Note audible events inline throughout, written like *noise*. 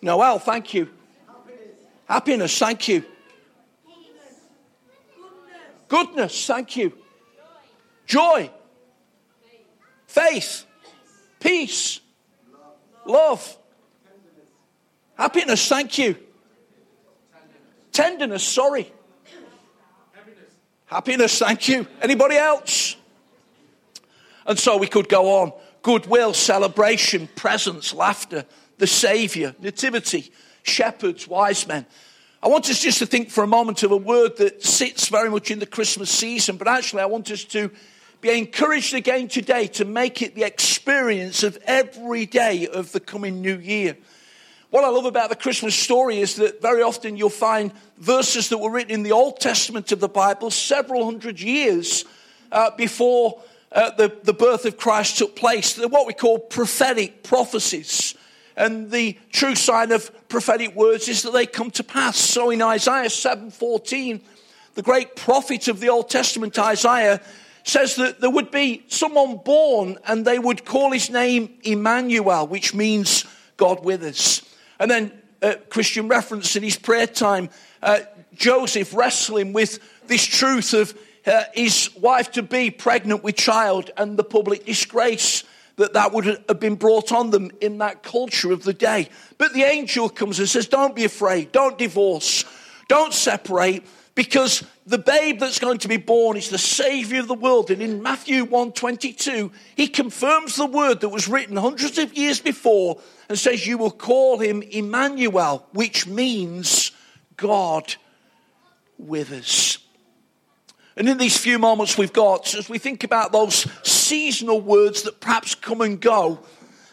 Noel, thank you. Happiness, thank you. Goodness, thank you. Joy, faith, peace, love, happiness, thank you. Tenderness, sorry. Happiness, thank you. Anybody else? And so we could go on. Goodwill, celebration, presence, laughter, the Saviour, nativity, shepherds, wise men. I want us just to think for a moment of a word that sits very much in the Christmas season, but actually I want us to be encouraged again today to make it the experience of every day of the coming new year. What I love about the Christmas story is that very often you'll find verses that were written in the Old Testament of the Bible several hundred years uh, before uh, the, the birth of Christ took place. They're what we call prophetic prophecies. And the true sign of prophetic words is that they come to pass. So in Isaiah 7:14, the great prophet of the Old Testament, Isaiah, says that there would be someone born and they would call his name Emmanuel, which means God with us. And then uh, Christian reference in his prayer time, uh, Joseph wrestling with this truth of uh, his wife to be pregnant with child and the public disgrace that that would have been brought on them in that culture of the day. But the angel comes and says, Don't be afraid, don't divorce, don't separate, because the babe that's going to be born is the savior of the world. And in matthew 1.22 he confirms the word that was written hundreds of years before and says you will call him emmanuel which means god with us. And in these few moments we've got as we think about those seasonal words that perhaps come and go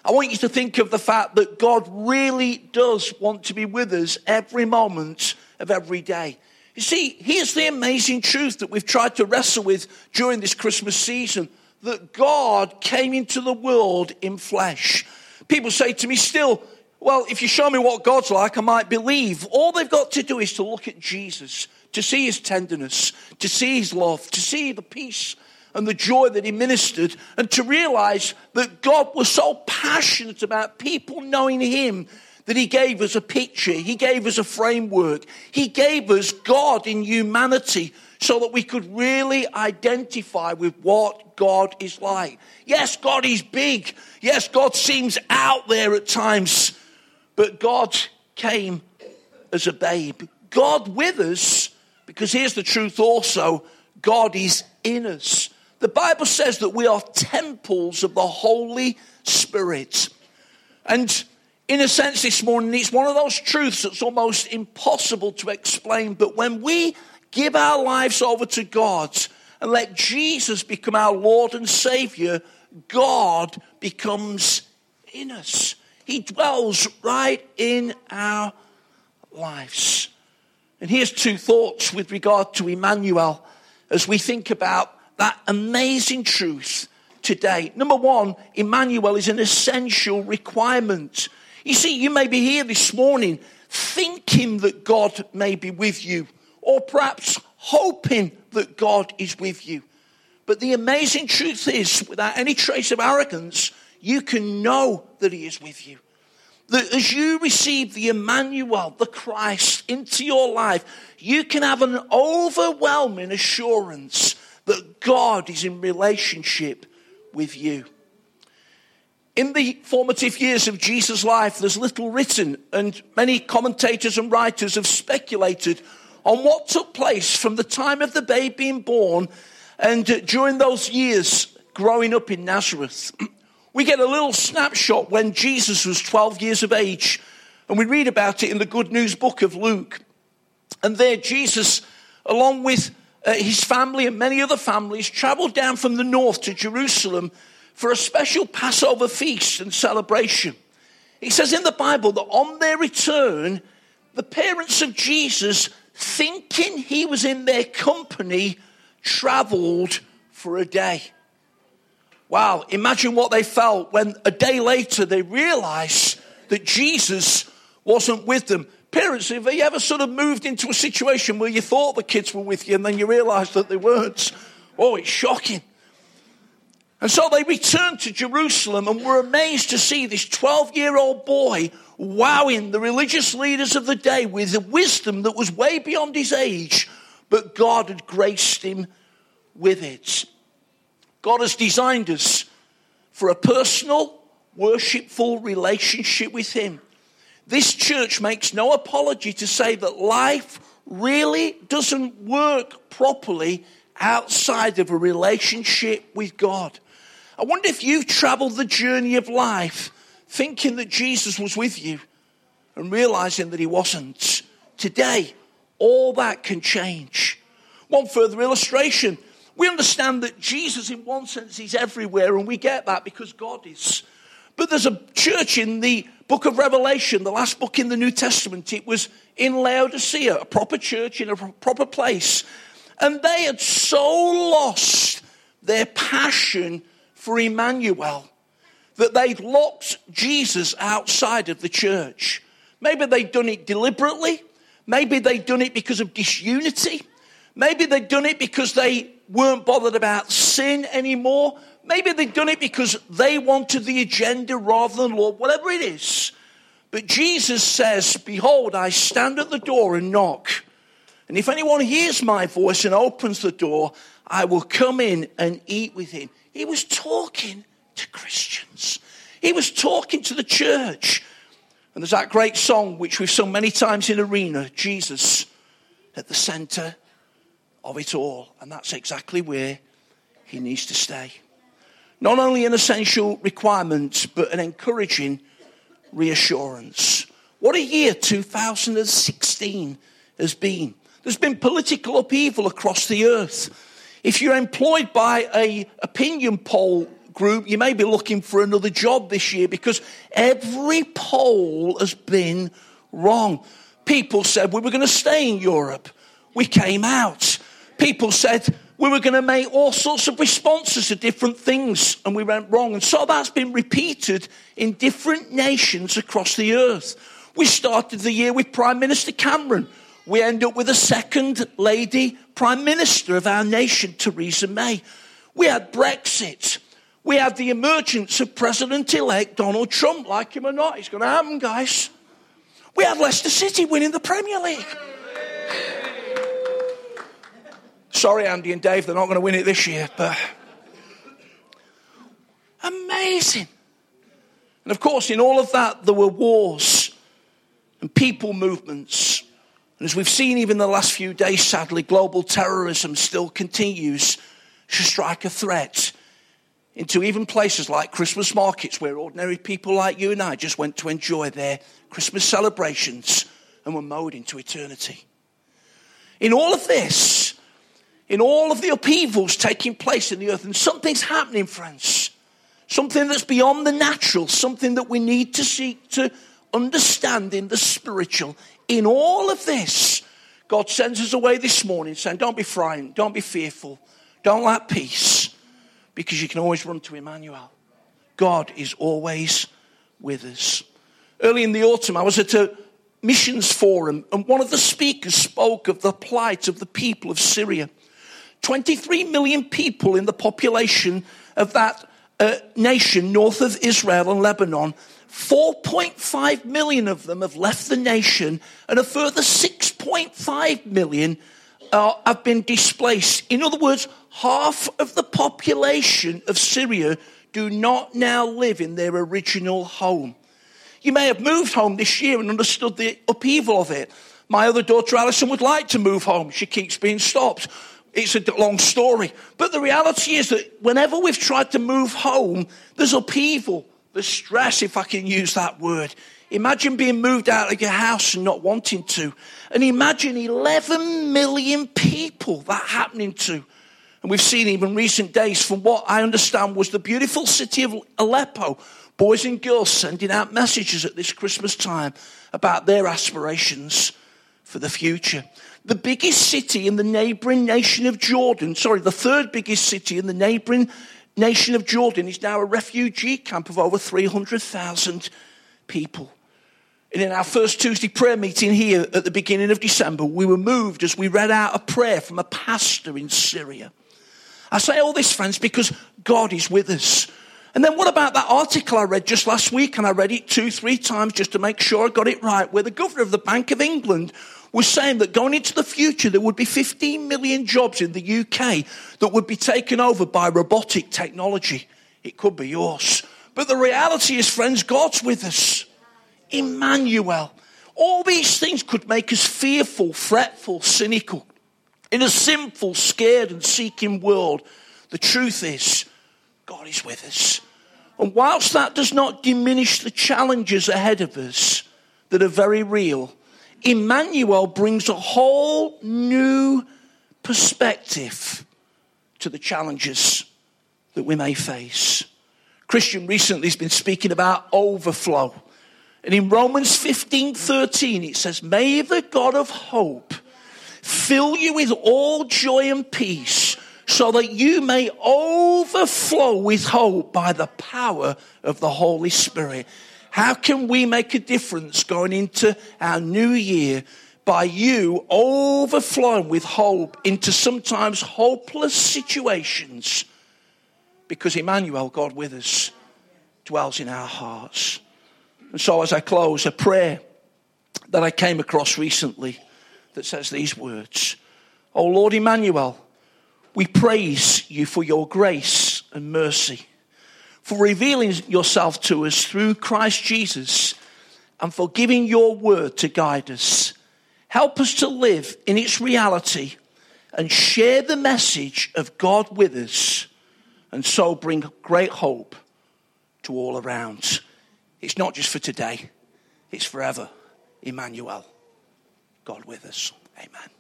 I want you to think of the fact that God really does want to be with us every moment of every day. You see, here's the amazing truth that we've tried to wrestle with during this Christmas season that God came into the world in flesh. People say to me still, well, if you show me what God's like, I might believe. All they've got to do is to look at Jesus, to see his tenderness, to see his love, to see the peace and the joy that he ministered, and to realize that God was so passionate about people knowing him that he gave us a picture, he gave us a framework, he gave us God in humanity so that we could really identify with what God is like. Yes, God is big. Yes, God seems out there at times, but God came as a babe. God with us, because here's the truth also God is in us. The Bible says that we are temples of the Holy Spirit. And in a sense, this morning, it's one of those truths that's almost impossible to explain. But when we give our lives over to God and let Jesus become our Lord and Savior, God becomes in us. He dwells right in our lives. And here's two thoughts with regard to Emmanuel as we think about that amazing truth today. Number one, Emmanuel is an essential requirement. You see, you may be here this morning thinking that God may be with you, or perhaps hoping that God is with you. But the amazing truth is, without any trace of arrogance, you can know that He is with you. That as you receive the Emmanuel, the Christ, into your life, you can have an overwhelming assurance God is in relationship with you. In the formative years of Jesus' life, there's little written, and many commentators and writers have speculated on what took place from the time of the babe being born and during those years growing up in Nazareth. *clears throat* We get a little snapshot when Jesus was 12 years of age, and we read about it in the Good News book of Luke. And there, Jesus, along with uh, his family and many other families, traveled down from the north to Jerusalem for a special Passover feast and celebration. He says in the Bible that on their return, the parents of Jesus, thinking he was in their company, traveled for a day. Wow, imagine what they felt when a day later they realized that Jesus wasn't with them. Parents, have you ever sort of moved into a situation where you thought the kids were with you and then you realized that they weren't? Oh, it's shocking. And so they returned to Jerusalem and were amazed to see this 12 year old boy wowing the religious leaders of the day with a wisdom that was way beyond his age, but God had graced him with it. God has designed us for a personal, worshipful relationship with Him. This church makes no apology to say that life really doesn't work properly outside of a relationship with God. I wonder if you've traveled the journey of life thinking that Jesus was with you and realizing that he wasn't. Today, all that can change. One further illustration. We understand that Jesus, in one sense, is everywhere, and we get that because God is. But there's a church in the book of Revelation, the last book in the New Testament. It was in Laodicea, a proper church in a proper place. And they had so lost their passion for Emmanuel that they'd locked Jesus outside of the church. Maybe they'd done it deliberately. Maybe they'd done it because of disunity. Maybe they'd done it because they weren't bothered about sin anymore. Maybe they've done it because they wanted the agenda rather than Lord, whatever it is. But Jesus says, Behold, I stand at the door and knock. And if anyone hears my voice and opens the door, I will come in and eat with him. He was talking to Christians, he was talking to the church. And there's that great song which we've sung many times in Arena Jesus at the center of it all. And that's exactly where he needs to stay. Not only an essential requirement, but an encouraging reassurance. What a year 2016 has been. There's been political upheaval across the earth. If you're employed by a opinion poll group, you may be looking for another job this year because every poll has been wrong. People said we were going to stay in Europe. We came out. People said we were going to make all sorts of responses to different things and we went wrong. And so that's been repeated in different nations across the earth. We started the year with Prime Minister Cameron. We end up with a second lady Prime Minister of our nation, Theresa May. We had Brexit. We had the emergence of President elect Donald Trump, like him or not. It's going to happen, guys. We had Leicester City winning the Premier League. Sorry, Andy and Dave, they're not going to win it this year, but amazing. And of course, in all of that, there were wars and people movements. And as we've seen even the last few days, sadly, global terrorism still continues to strike a threat into even places like Christmas markets where ordinary people like you and I just went to enjoy their Christmas celebrations and were mowed into eternity. In all of this, in all of the upheavals taking place in the earth. And something's happening, friends. Something that's beyond the natural, something that we need to seek to understand in the spiritual. In all of this, God sends us away this morning saying, Don't be frightened, don't be fearful, don't lack peace, because you can always run to Emmanuel. God is always with us. Early in the autumn, I was at a missions forum, and one of the speakers spoke of the plight of the people of Syria. 23 million people in the population of that uh, nation north of Israel and Lebanon. 4.5 million of them have left the nation, and a further 6.5 million uh, have been displaced. In other words, half of the population of Syria do not now live in their original home. You may have moved home this year and understood the upheaval of it. My other daughter Alison would like to move home. She keeps being stopped. It's a long story. But the reality is that whenever we've tried to move home, there's upheaval, there's stress, if I can use that word. Imagine being moved out of your house and not wanting to. And imagine 11 million people that happening to. And we've seen even recent days from what I understand was the beautiful city of Aleppo, boys and girls sending out messages at this Christmas time about their aspirations for the future the biggest city in the neighboring nation of Jordan, sorry, the third biggest city in the neighboring nation of Jordan is now a refugee camp of over 300,000 people. And in our first Tuesday prayer meeting here at the beginning of December, we were moved as we read out a prayer from a pastor in Syria. I say all this, friends, because God is with us. And then what about that article I read just last week? And I read it two, three times just to make sure I got it right, where the governor of the Bank of England was saying that going into the future, there would be 15 million jobs in the UK that would be taken over by robotic technology. It could be yours. But the reality is, friends, God's with us. Emmanuel. All these things could make us fearful, fretful, cynical. In a sinful, scared, and seeking world, the truth is, God is with us. And whilst that does not diminish the challenges ahead of us that are very real, Emmanuel brings a whole new perspective to the challenges that we may face. Christian recently has been speaking about overflow. And in Romans 15 13, it says, May the God of hope fill you with all joy and peace, so that you may overflow with hope by the power of the Holy Spirit. How can we make a difference going into our new year by you overflowing with hope into sometimes hopeless situations? Because Emmanuel, God with us, dwells in our hearts. And so, as I close, a prayer that I came across recently that says these words Oh Lord Emmanuel, we praise you for your grace and mercy, for revealing yourself to us through Christ Jesus, and for giving your word to guide us. Help us to live in its reality and share the message of God with us, and so bring great hope to all around. It's not just for today, it's forever. Emmanuel, God with us. Amen.